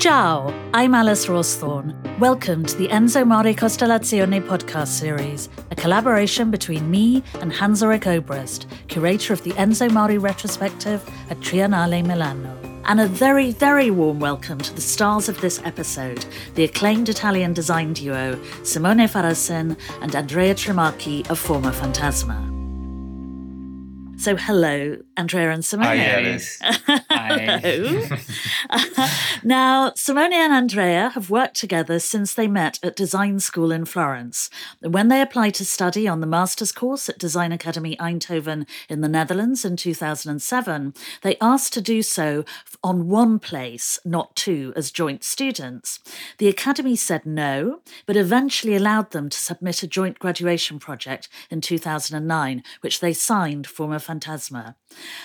Ciao, I'm Alice Rawsthorn. Welcome to the Enzo Mari Costellazione podcast series, a collaboration between me and Hans Ulrich Obrist, curator of the Enzo Mari retrospective at Triennale Milano. And a very, very warm welcome to the stars of this episode, the acclaimed Italian design duo Simone Farresin and Andrea Trimarchi of Forma Fantasma. So, hello, Andrea and Simone. Hi, Alice. hello. now, Simone and Andrea have worked together since they met at design school in Florence. When they applied to study on the master's course at Design Academy Eindhoven in the Netherlands in 2007, they asked to do so on one place, not two, as joint students. The Academy said no, but eventually allowed them to submit a joint graduation project in 2009, which they signed Forma Fantasma.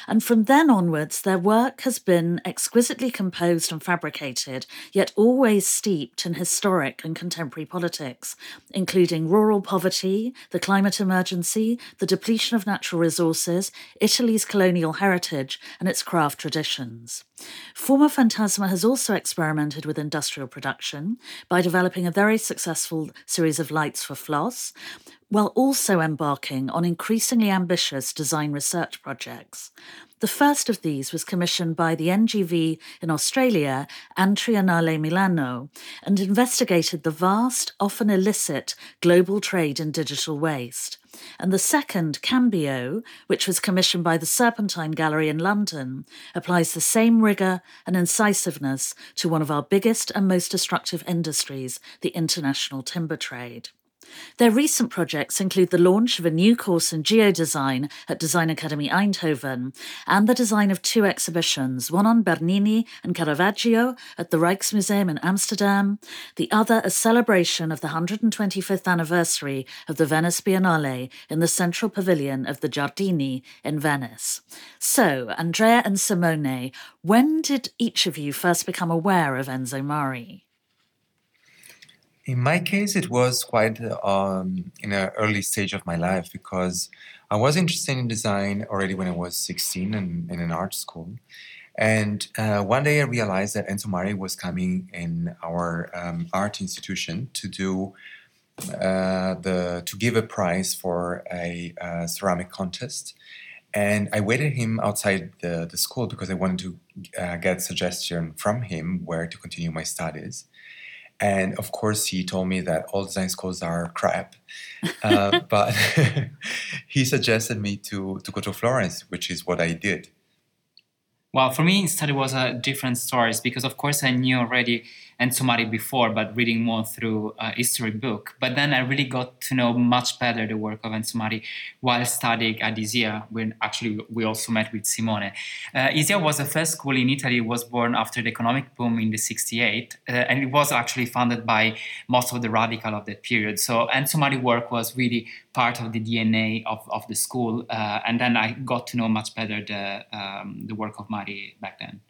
And from then onwards, their work has been exquisitely composed and fabricated, yet always steeped in historic and contemporary politics, including rural poverty, the climate emergency, the depletion of natural resources, Italy's colonial heritage, and its craft traditions. Forma Fantasma has also experimented with industrial production by developing a very successful series of lights for Flos, while also embarking on increasingly ambitious design research projects. The first of these was commissioned by the NGV in Australia and Triennale Milano and investigated the vast, often illicit, global trade in digital waste. And the second, Cambio, which was commissioned by the Serpentine Gallery in London, applies the same rigour and incisiveness to one of our biggest and most destructive industries, the international timber trade. Their recent projects include the launch of a new course in geodesign at Design Academy Eindhoven and the design of two exhibitions, one on Bernini and Caravaggio at the Rijksmuseum in Amsterdam, the other a celebration of the 125th anniversary of the Venice Biennale in the central pavilion of the Giardini in Venice. So, Andrea and Simone, when did each of you first become aware of Enzo Mari? In my case, it was quite um, in an early stage of my life because I was interested in design already when I was 16 and in an art school. And uh, one day I realized that Enzo Mari was coming in our um, art institution to do uh, the to give a prize for a, a, ceramic contest. And I waited him outside the, the school because I wanted to uh, get suggestion from him where to continue my studies. And of course, he told me that all design schools are crap. Uh, but he suggested me to, to go to Florence, which is what I did. Well, for me, study was a different story because, of course, I knew already Enzo Mari before, but reading more through a history book. But then I really got to know much better the work of Enzo Mari while studying at ISIA, when actually we also met with Simone. Uh, ISIA was the first school in Italy, was born after the economic boom in the 68, uh, and it was actually funded by most of the radical of that period. So Enzo Mari work was really part of the DNA of, of the school. Uh, and then I got to know much better the, um, the work of Mari back then.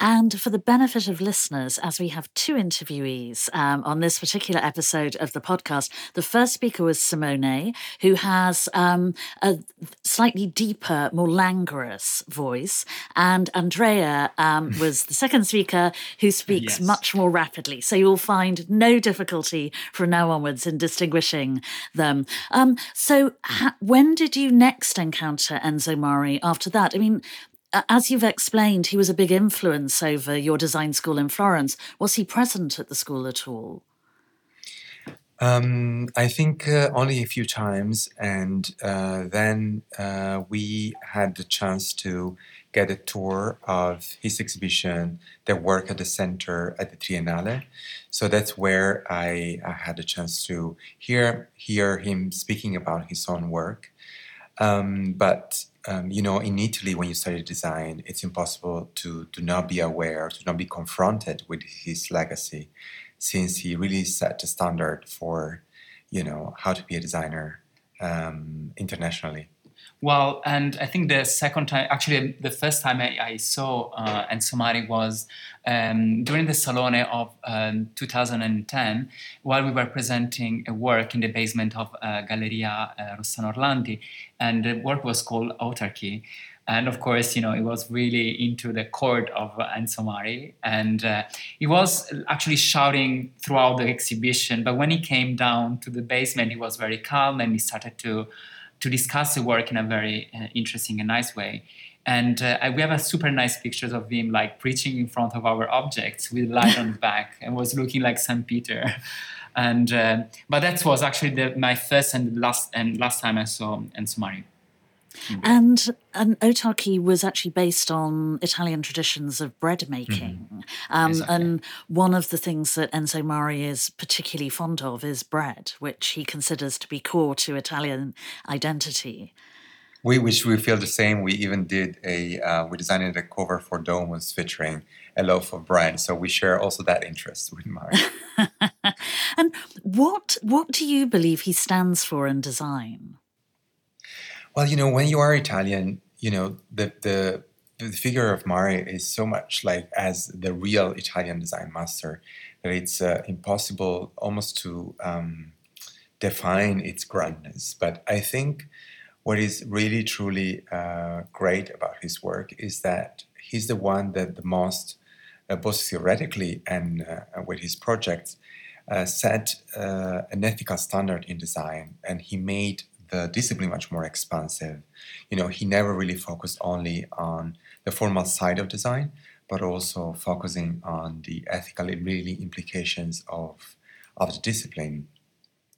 And for the benefit of listeners, as we have two interviewees um, on this particular episode of the podcast, the first speaker was Simone, who has um, a slightly deeper, more languorous voice, and Andrea um, was the second speaker, who speaks yes. much more rapidly. So you'll find no difficulty from now onwards in distinguishing them. Um, so, ha- when did you next encounter Enzo Mari after that? I mean, as you've explained, he was a big influence over your design school in Florence. Was he present at the school at all? Um, I think uh, only a few times, and uh, then uh, we had the chance to get a tour of his exhibition, their work at the center at the Triennale. So that's where I, I had a chance to hear hear him speaking about his own work. Um, but um, you know, in Italy, when you study design, it's impossible to to not be aware, to not be confronted with his legacy, since he really set the standard for, you know, how to be a designer um, internationally. Well, and I think the second time, actually, the first time I, I saw uh, Enzo Mari was um, during the Salone of um, 2010, while we were presenting a work in the basement of uh, Galleria uh, Rossano Orlandi, and the work was called Autarky. and of course, you know, it was really into the court of Enzo Mari, and uh, he was actually shouting throughout the exhibition. But when he came down to the basement, he was very calm, and he started to to discuss the work in a very uh, interesting and nice way. And uh, we have a super nice pictures of him like preaching in front of our objects with light on the back, and was looking like Saint Peter. And uh, but that was actually the, my first and last and last time I saw Enzo Mari. Mm-hmm. And and autarky was actually based on Italian traditions of bread making. Mm-hmm. Um, exactly. And one of the things that Enzo Mari is particularly fond of is bread, which he considers to be core to Italian identity. We, which we feel the same. We even did a, uh, we designed a cover for Domus featuring a loaf of bread. So we share also that interest with Mari. and what what do you believe he stands for in design? Well, you know, when you are Italian, you know, the, the, the figure of Mari is so much like as the real Italian design master that it's uh, impossible almost to um, define its grandness. But I think what is really truly uh, great about his work is that he's the one that the most, uh, both theoretically and uh, with his projects, uh, set uh, an ethical standard in design, and he made the discipline much more expansive. You know, he never really focused only on the formal side of design, but also focusing on the ethical really implications of of the discipline.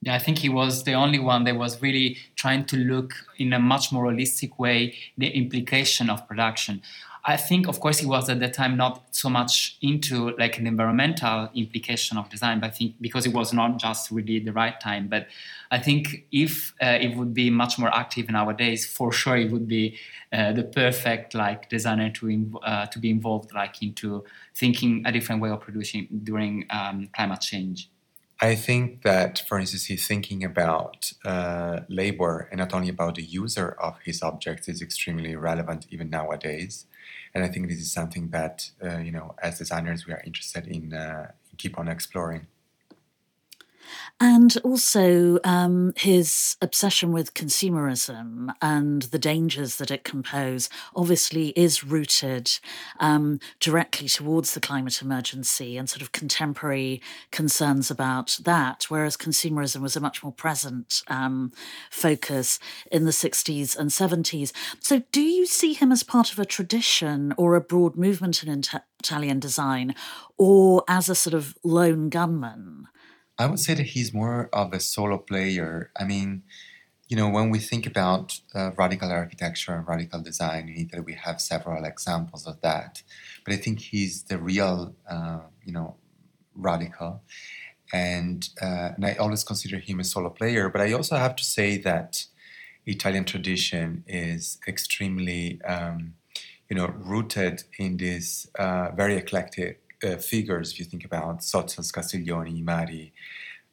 I think he was the only one that was really trying to look in a much more holistic way the implication of production. I think, of course, he was at that time not so much into like an environmental implication of design, but I think because it was not just really the right time. But I think if uh, it would be much more active nowadays, for sure, it would be uh, the perfect like designer to uh, to be involved like into thinking a different way of producing during um, climate change. I think that, for instance, he's thinking about uh, labor and not only about the user of his objects is extremely relevant even nowadays. And I think this is something that, uh, you know, as designers, we are interested in, uh, keep on exploring. And also um, his obsession with consumerism and the dangers that it can pose obviously is rooted um, directly towards the climate emergency and sort of contemporary concerns about that, whereas consumerism was a much more present um, focus in the 60s and 70s. So, do you see him as part of a tradition or a broad movement in Italian design or as a sort of lone gunman? I would say that he's more of a solo player. I mean, you know, when we think about uh, radical architecture and radical design in Italy, we have several examples of that. But I think he's the real, uh, you know, radical. And, uh, and I always consider him a solo player. But I also have to say that Italian tradition is extremely, um, you know, rooted in this uh, very eclectic uh, figures, if you think about Sottsass, Castiglioni, Mari,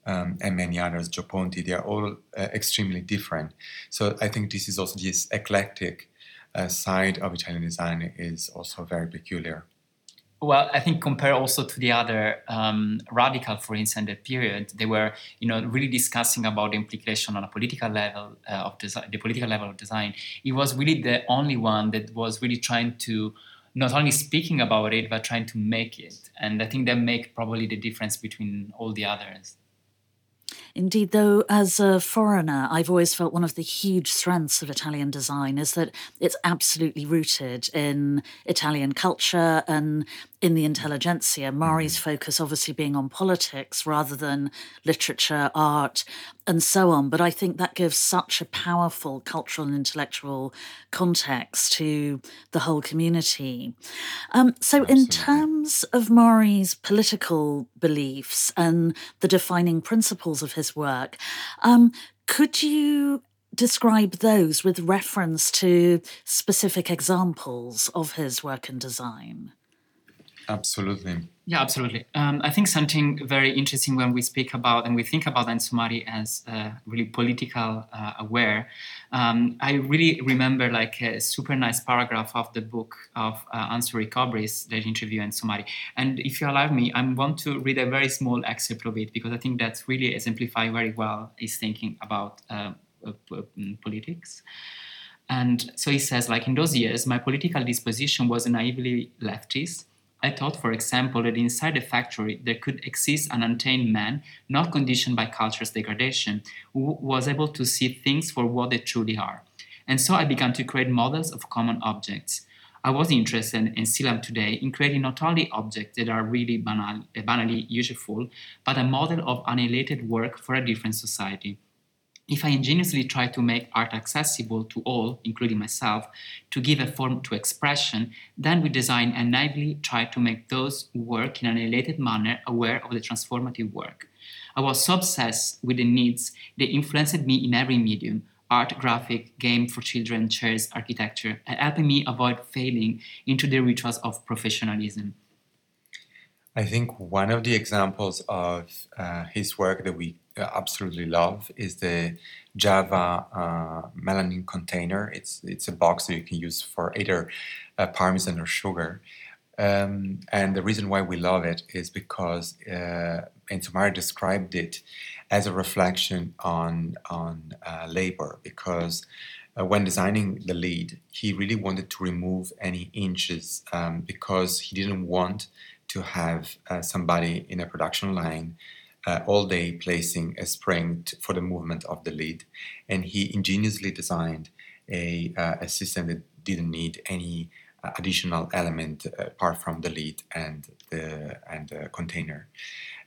um, and many others, Gio Ponti, they are all uh, extremely different. So I think this is also this eclectic uh, side of Italian design is also very peculiar. Well, I think compare also to the other um, radical, for instance, that period, they were, you know, really discussing about the implication on a political level uh, of design, the political level of design. He was really the only one that was really trying to not only speaking about it but trying to make it. And i think that make probably the difference between all the others. Indeed, though, as a foreigner, I've always felt one of the huge strengths of Italian design is that it's absolutely rooted in Italian culture and in the intelligentsia, Mari's mm-hmm. focus obviously being on politics rather than literature, art, and so on. But I think that gives such a powerful cultural and intellectual context to the whole community. Um, so, Absolutely. in terms of Mari's political beliefs and the defining principles of his work, um, could you describe those with reference to specific examples of his work and design? Absolutely. Yeah, absolutely. Um, I think something very interesting when we speak about and we think about Enzo Mari as uh, really political uh, aware. Um, I really remember like a super nice paragraph of the book of uh, Hans Ulrich Obrist that interview Enzo Mari. And if you allow me, I want to read a very small excerpt of it because I think that's really exemplify very well his thinking about uh, uh, politics. And so he says, like in those years, my political disposition was naively leftist. I thought, for example, that inside a factory there could exist an untamed man, not conditioned by culture's degradation, who was able to see things for what they truly are. And so I began to create models of common objects. I was interested, and still am today, in creating not only objects that are really banal, banally useful, but a model of annihilated work for a different society if I ingeniously try to make art accessible to all, including myself, to give a form to expression, then we design and naively try to make those work in an elated manner aware of the transformative work. I was so obsessed with the needs they influenced me in every medium art, graphic, game for children, chairs, architecture, helping me avoid failing into the rituals of professionalism. I think one of the examples of uh, his work that we absolutely love is the Java uh, melamine container. It's it's a box that you can use for either uh, parmesan or sugar. Um, and the reason why we love it is because uh, Enzo described it as a reflection on on uh, labor. Because uh, when designing the lead, he really wanted to remove any inches um, because he didn't want to have uh, somebody in a production line uh, all day placing a spring t- for the movement of the lead. And he ingeniously designed a, uh, a system that didn't need any uh, additional element uh, apart from the lead and the, and the container.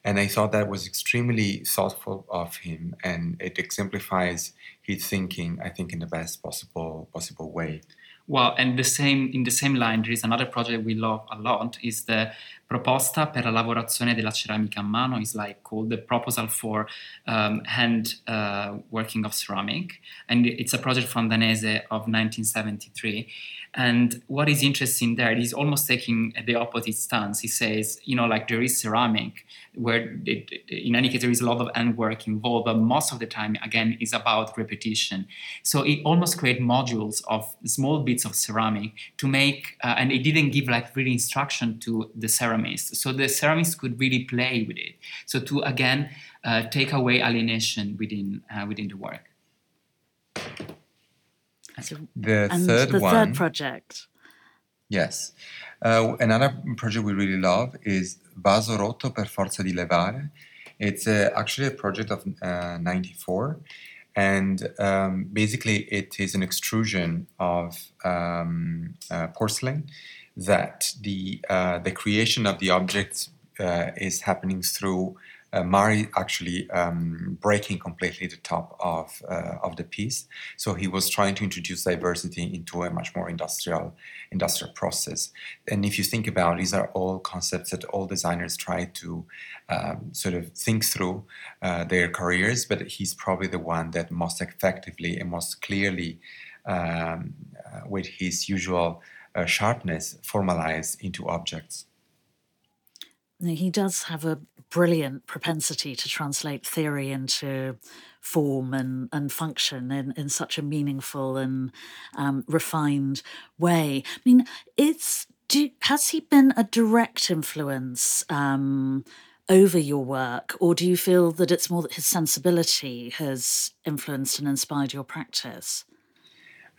And I thought that was extremely thoughtful of him, and it exemplifies his thinking, I think, in the best possible possible way. Well, and the same in the same line, there is another project we love a lot. Is the proposta per la lavorazione della ceramica a mano. Is like called the proposal for um, hand uh, working of ceramic, and it's a project from Danese of 1973. And what is interesting there is almost taking the opposite stance. He says, you know, like there is ceramic, where it, in any case there is a lot of hand work involved, but most of the time, again, is about repetition. So it almost create modules of small bits of ceramic to make, uh, and it didn't give like really instruction to the ceramist. So the ceramist could really play with it. So to again uh, take away alienation within uh, within the work. So, The and third the one, third project. Yes. Uh, another project we really love is Vaso Rotto per Forza di Levare. It's uh, actually a project of uh, 94. And um, basically, it is an extrusion of um, uh, porcelain that the, uh, the creation of the objects uh, is happening through uh, Mari actually um, breaking completely the top of uh, of the piece. So he was trying to introduce diversity into a much more industrial industrial process. And if you think about, these are all concepts that all designers try to um, sort of think through uh, their careers. But he's probably the one that most effectively and most clearly, um, uh, with his usual uh, sharpness, formalized into objects. He does have a brilliant propensity to translate theory into form and, and function in, in such a meaningful and um, refined way. I mean, it's do, has he been a direct influence um, over your work, or do you feel that it's more that his sensibility has influenced and inspired your practice?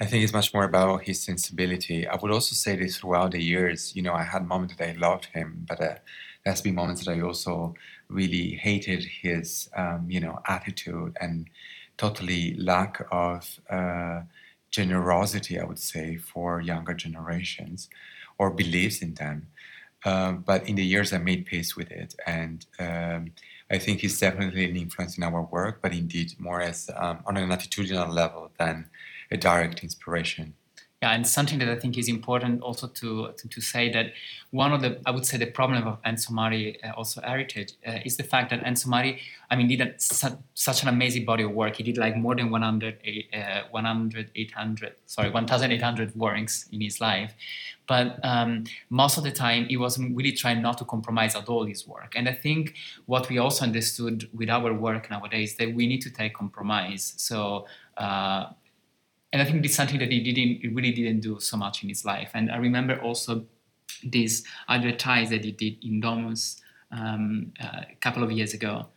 I think it's much more about his sensibility. I would also say this throughout the years, you know, I had moments that I loved him, but uh, there's been moments that I also really hated his, um, you know, attitude and totally lack of uh, generosity, I would say, for younger generations or beliefs in them. Um, but in the years, I made peace with it, and um, I think he's definitely an influence in our work, but indeed more as um, on an attitudinal level than a direct inspiration. Yeah, and something that I think is important also to, to, to say that one of the I would say the problem of Enzo Mari uh, also heritage uh, is the fact that Enzo Mari I mean did a, su- such an amazing body of work. He did like more than 100 uh, 100 800 sorry 1,800 works in his life, but um, most of the time he was really trying not to compromise at all his work. And I think what we also understood with our work nowadays that we need to take compromise. So. Uh, and I think it's something that he didn't, he really didn't do so much in his life. And I remember also this advertise that he did in Domus um, uh, a couple of years ago,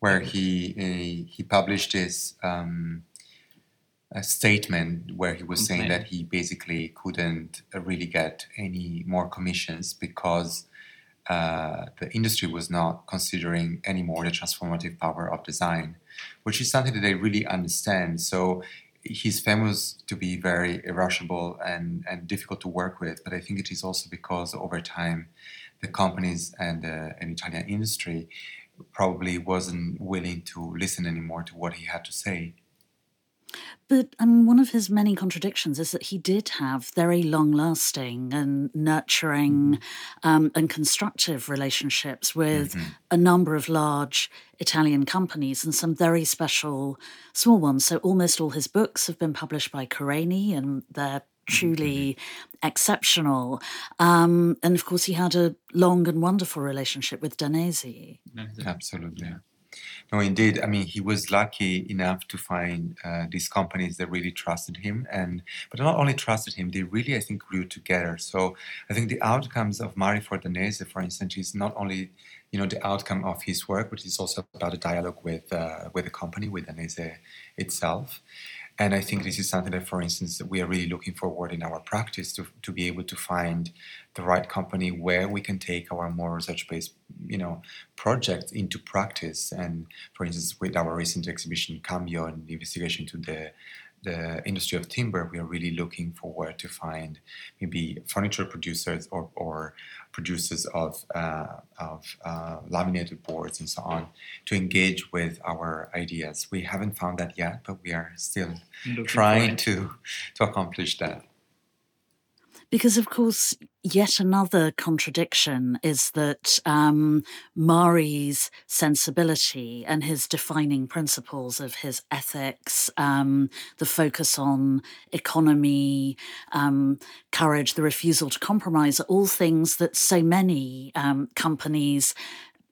where he uh, he published this um, a statement where he was saying that he basically couldn't uh, really get any more commissions because uh, the industry was not considering anymore the transformative power of design, which is something that they really understand. So he's famous to be very irascible and, and difficult to work with, but I think it is also because over time the companies and the and Italian industry probably wasn't willing to listen anymore to what he had to say. But um, one of his many contradictions is that he did have very long lasting and nurturing mm-hmm. um, and constructive relationships with mm-hmm. a number of large Italian companies and some very special small ones. So almost all his books have been published by Corraini and they're truly mm-hmm. exceptional. Um, and of course, he had a long and wonderful relationship with Danese. Absolutely. No, indeed. I mean, he was lucky enough to find uh, these companies that really trusted him, and but not only trusted him, they really, I think, grew together. So I think the outcomes of Mari for Danese, for instance, is not only you know the outcome of his work, but it's also about a dialogue with uh, with the company, with Danese itself. And I think this is something that, for instance, we are really looking forward in our practice to, to be able to find the right company where we can take our more research-based, you know, projects into practice. And for instance, with our recent exhibition Cambio and investigation to the the industry of timber, we are really looking forward to find maybe furniture producers or, or producers of, uh, of uh, laminated boards and so on to engage with our ideas. We haven't found that yet, but we are still looking trying to, to accomplish that. Because, of course, yet another contradiction is that um, Mari's sensibility and his defining principles of his ethics, um, the focus on economy, um, courage, the refusal to compromise, are all things that so many um, companies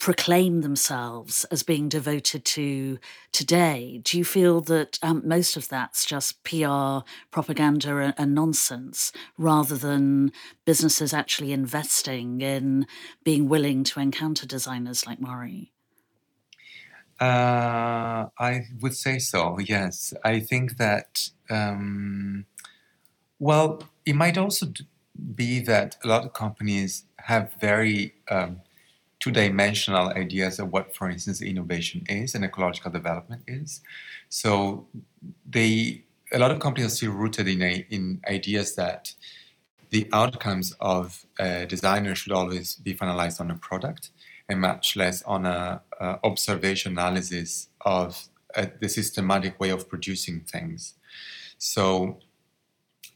proclaim themselves as being devoted to today. Do you feel that um, most of that's just PR propaganda and, and, nonsense rather than businesses actually investing in being willing to encounter designers like Mari? Uh, I would say so, yes. I think that, um, well, it might also be that a lot of companies have very um, two-dimensional ideas of what, for instance, innovation is and ecological development is. So they a lot of companies are still rooted in a, in ideas that the outcomes of a designer should always be finalized on a product and much less on a, a observation analysis of a, the systematic way of producing things. So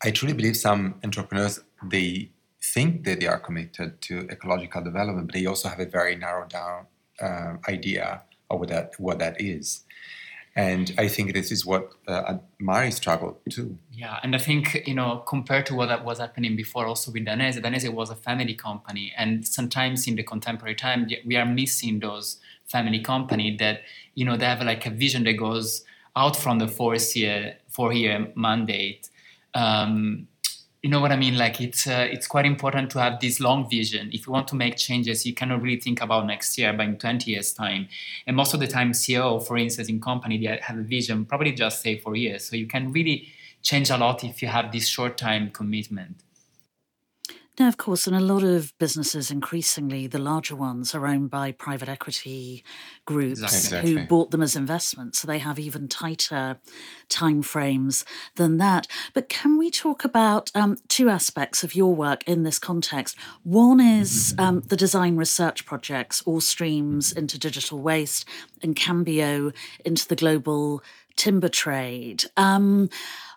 I truly believe some entrepreneurs they think that they are committed to ecological development, but they also have a very narrowed down uh, idea of what that what that is. And I think this is what uh, Mari struggled too. Yeah, and I think you know compared to what was happening before, also with Danese, Danese was a family company, and sometimes in the contemporary time we are missing those family company that you know they have like a vision that goes out from the four year four year mandate. Um, you know what I mean? Like it's uh, it's quite important to have this long vision. If you want to make changes, you cannot really think about next year, but in 20 years' time. And most of the time, CEO, for instance, in company, they have a vision, probably just say for years. So you can really change a lot if you have this short time commitment. Now, of course, and a lot of businesses, increasingly the larger ones, are owned by private equity groups exactly. who bought them as investments. So they have even tighter timeframes than that. But can we talk about um, two aspects of your work in this context? One is um, the design research projects, Ore Streams into Digital Waste, and Cambio into the global timber trade. Um,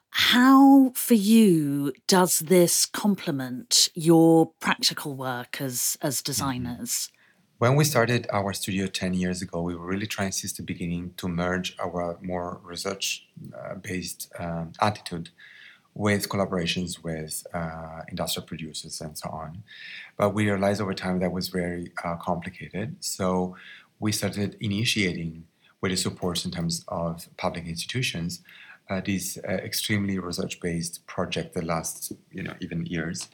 how, for you, does this complement your practical work as, as mm-hmm. designers? When we started our studio 10 years ago, we were really trying since the beginning to merge our more research based um, attitude with collaborations with uh, industrial producers and so on. But we realized over time that was very uh, complicated. So we started initiating with the support in terms of public institutions uh, this uh, extremely research-based project that last, you know, even years,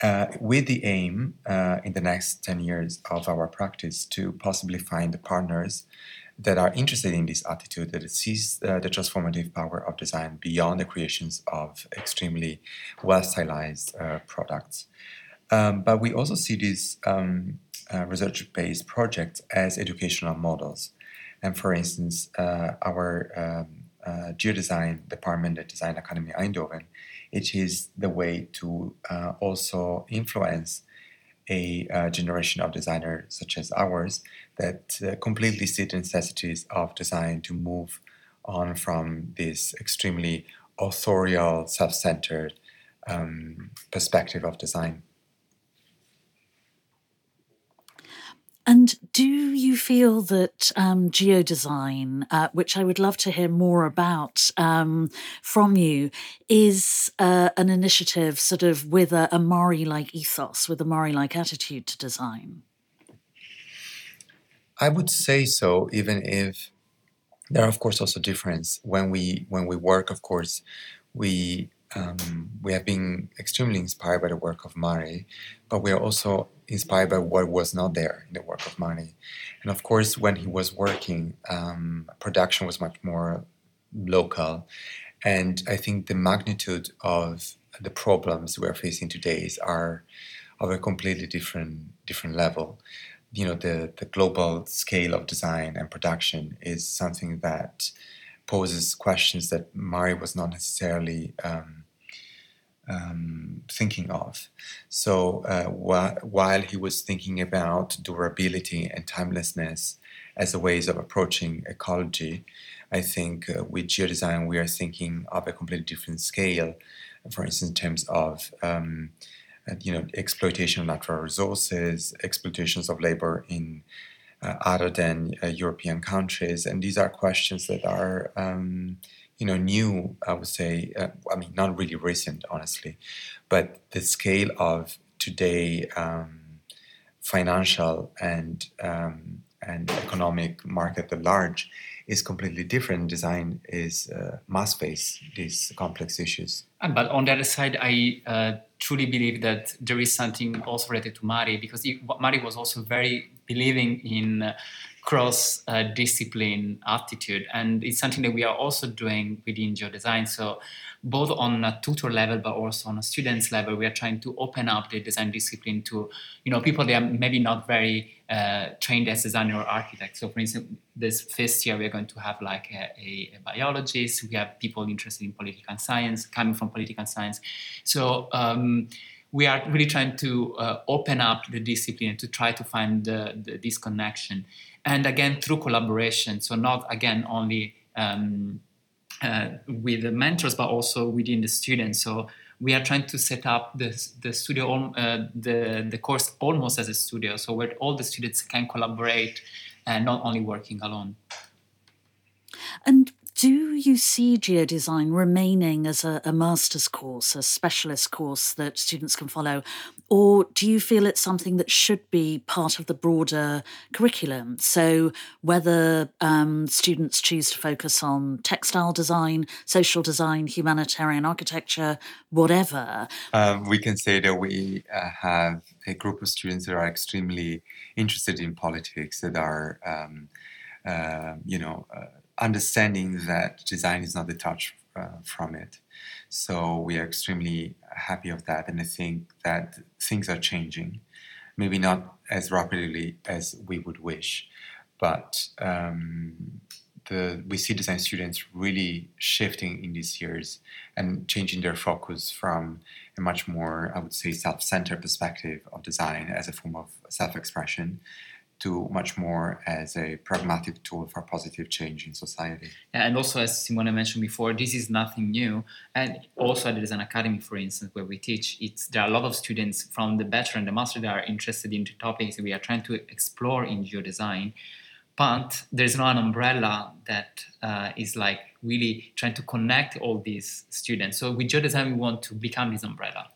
uh, with the aim uh, in the next 10 years of our practice to possibly find partners that are interested in this attitude that sees uh, the transformative power of design beyond the creations of extremely well stylized uh, products. Um, but we also see these um, uh, research based projects as educational models. And for instance, our um, uh, geodesign department at Design Academy Eindhoven, it is the way to uh, also influence a uh, generation of designers such as ours that uh, completely see the necessities of design to move on from this extremely authorial, self-centered um, perspective of design. And do you feel that um, geodesign, uh, which I would love to hear more about um, from you, is uh, an initiative sort of with a, a Mari like ethos, with a Mari like attitude to design? I would say so, even if there are, of course, also differences when we when we work. Of course, we um, we have been extremely inspired by the work of Mari, but we are also inspired by what was not there in the work of Mari. And of course, when he was working, um, production was much more local. And I think the magnitude of the problems we are facing today are of a completely different different level. You know, the, the global scale of design and production is something that poses questions that Mari was not necessarily um, um, thinking of. So uh, wh- while he was thinking about durability and timelessness as a ways of approaching ecology, I think uh, with geodesign we are thinking of a completely different scale. For instance, in terms of um, uh, you know exploitation of natural resources, exploitations of labor in uh, other than uh, European countries, and these are questions that are um, you know, new, I would say, uh, I mean, not really recent, honestly, but the scale of today um, financial and um, and economic market at large is completely different. Design is uh, must face these complex issues. But on the other side, I uh, truly believe that there is something also related to Mari because he, Mari was also very believing in uh, cross uh, discipline attitude and it's something that we are also doing within geodesign. So both on a tutor level but also on a students level we are trying to open up the design discipline to you know people that are maybe not very uh, trained as designer or architect. So for instance this first year we're going to have like a, a, biologist. We have people interested in political science coming from political science. So um, we are really trying to uh, open up the discipline to try to find the, the, this connection and again through collaboration. So not again only um, uh, with the mentors but also within the students. So we are trying to set up the, the studio uh, the, the course almost as a studio. So where all the students can collaborate and not only working alone. And do you see geodesign remaining as a, a, master's course, a specialist course that students can follow? Or do you feel it's something that should be part of the broader curriculum? So, whether um, students choose to focus on textile design, social design, humanitarian architecture, whatever. Um, we can say that we uh, have a group of students that are extremely interested in politics, that are, um, uh, you know, uh, understanding that design is not detached uh, from it. So we are extremely happy of that, and I think that things are changing, maybe not as rapidly as we would wish, but um, the, we see design students really shifting in these years and changing their focus from a much more, I would say, self-centered perspective of design as a form of self-expression to much more as a pragmatic tool for positive change in society. And also, as Simona mentioned before, this is nothing new. And also, there is an academy, for instance, where we teach. It's there are a lot of students from the bachelor and the master that are interested in the topics we are trying to explore in geodesign. But there's not an umbrella that uh, is like really trying to connect all these students. So with geodesign, we want to become this umbrella.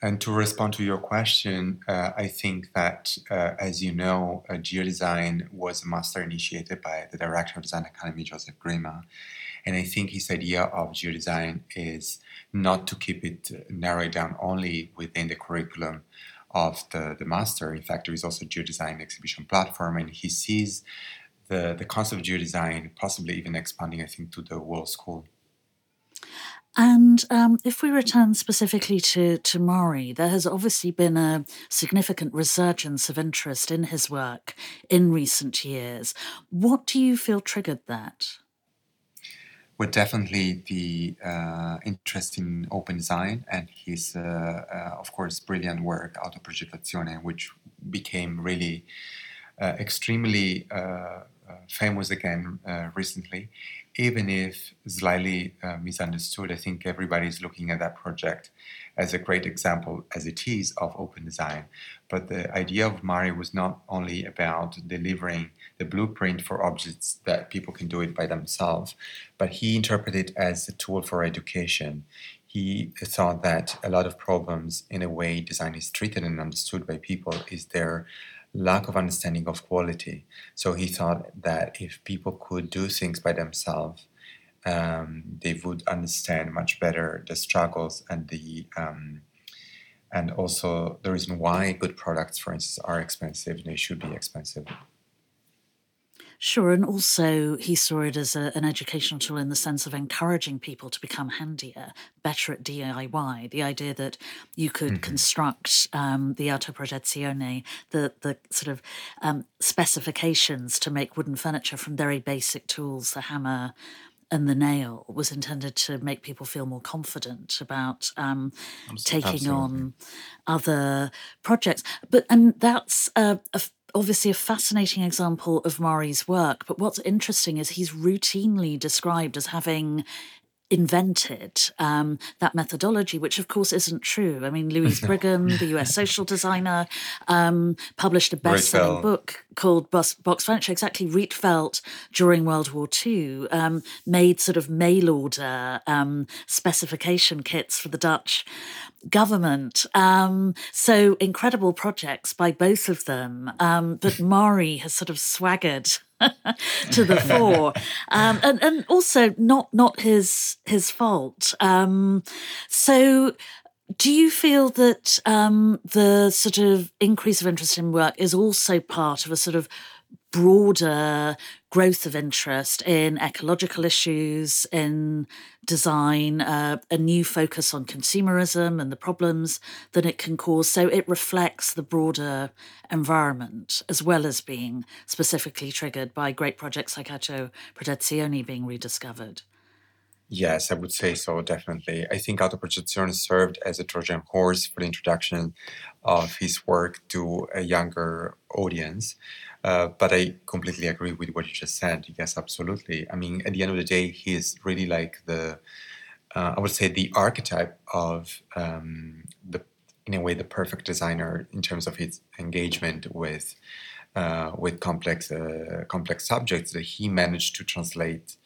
And to respond to your question, uh, I think that, uh, as you know, uh, geodesign was a master initiated by the director of Design Academy, Joseph Grima. And I think his idea of geodesign is not to keep it narrowed down only within the curriculum of the, the master. In fact, there is also a geodesign exhibition platform, and he sees the, the concept of geodesign, possibly even expanding, I think, to the whole school. And um, if we return specifically to, to Mari, there has obviously been a significant resurgence of interest in his work in recent years. What do you feel triggered that? Well, definitely the uh, interest in open design and his, uh, uh, of course, brilliant work, Autoprogettazione, which became really uh, extremely uh, uh, famous again recently even if slightly uh, misunderstood, I think everybody is looking at that project as a great example, as it is, of open design. But the idea of Mari was not only about delivering the blueprint for objects that people can do it by themselves, but he interpreted it as a tool for education. He thought that a lot of problems in a way design is treated and understood by people is their lack of understanding of quality. So he thought that if people could do things by themselves, um, they would understand much better the struggles and the um, and also the reason why good products, for instance, are expensive. They should be expensive. Sure, and also he saw it as a, an educational tool in the sense of encouraging people to become handier, better at DIY. The idea that you could mm-hmm. construct um, the autoprogettazione, the the sort of um, specifications to make wooden furniture from very basic tools, the hammer, and the nail was intended to make people feel more confident about um, taking Absolutely. on other projects. But and that's a, a, obviously a fascinating example of Mari's work. But what's interesting is he's routinely described as having invented um, that methodology, which of course isn't true. I mean, Louise Brigham, the US social designer, um, published a best selling book called Box, Box Furniture. Exactly. Rietveld, during World War II, um, made sort of mail order um, specification kits for the Dutch government. Um, so incredible projects by both of them. Um, but Mari has sort of swaggered to the fore, um, and and also not not his his fault. Um, so. Do you feel that um, the sort of increase of interest in work is also part of a sort of broader growth of interest in ecological issues, in design, uh, a new focus on consumerism and the problems that it can cause. So it reflects the broader environment as well as being specifically triggered by great projects like Auto Protezione being rediscovered. Yes, I would say so, definitely. I think Autoprogettazione served as a Trojan horse for the introduction of his work to a younger audience. Uh, but I completely agree with what you just said. Yes, absolutely. I mean, at the end of the day, he is really like the, uh, I would say, the archetype of um, the, in a way, the perfect designer in terms of his engagement with, uh, with complex, uh, complex subjects that he managed to translate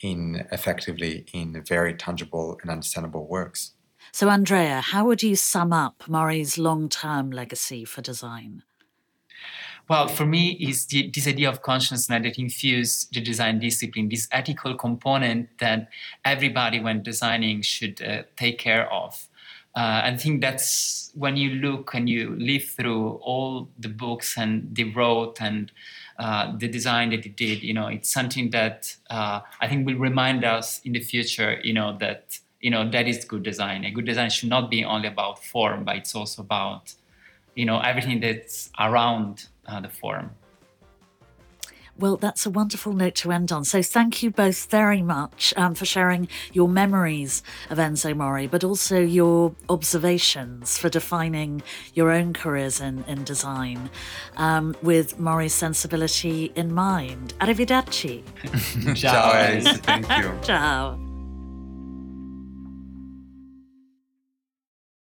in effectively in very tangible and understandable works. So, Andrea, how would you sum up Mari's long-term legacy for design? Well, for me, is this idea of consciousness that infuse the design discipline, this ethical component that everybody, when designing, should uh, take care of. Uh, I think that's when you look and you live through all the books and they wrote and uh, the design that he did. You know, it's something that uh, I think will remind us in the future. You know that you know that is good design. A good design should not be only about form, but it's also about you know everything that's around uh, the forum. Well, that's a wonderful note to end on. So, thank you both very much um, for sharing your memories of Enzo Mari, but also your observations for defining your own careers in, in design um, with Mari's sensibility in mind. Arrivederci. Ciao. Ciao. Thank you. Ciao.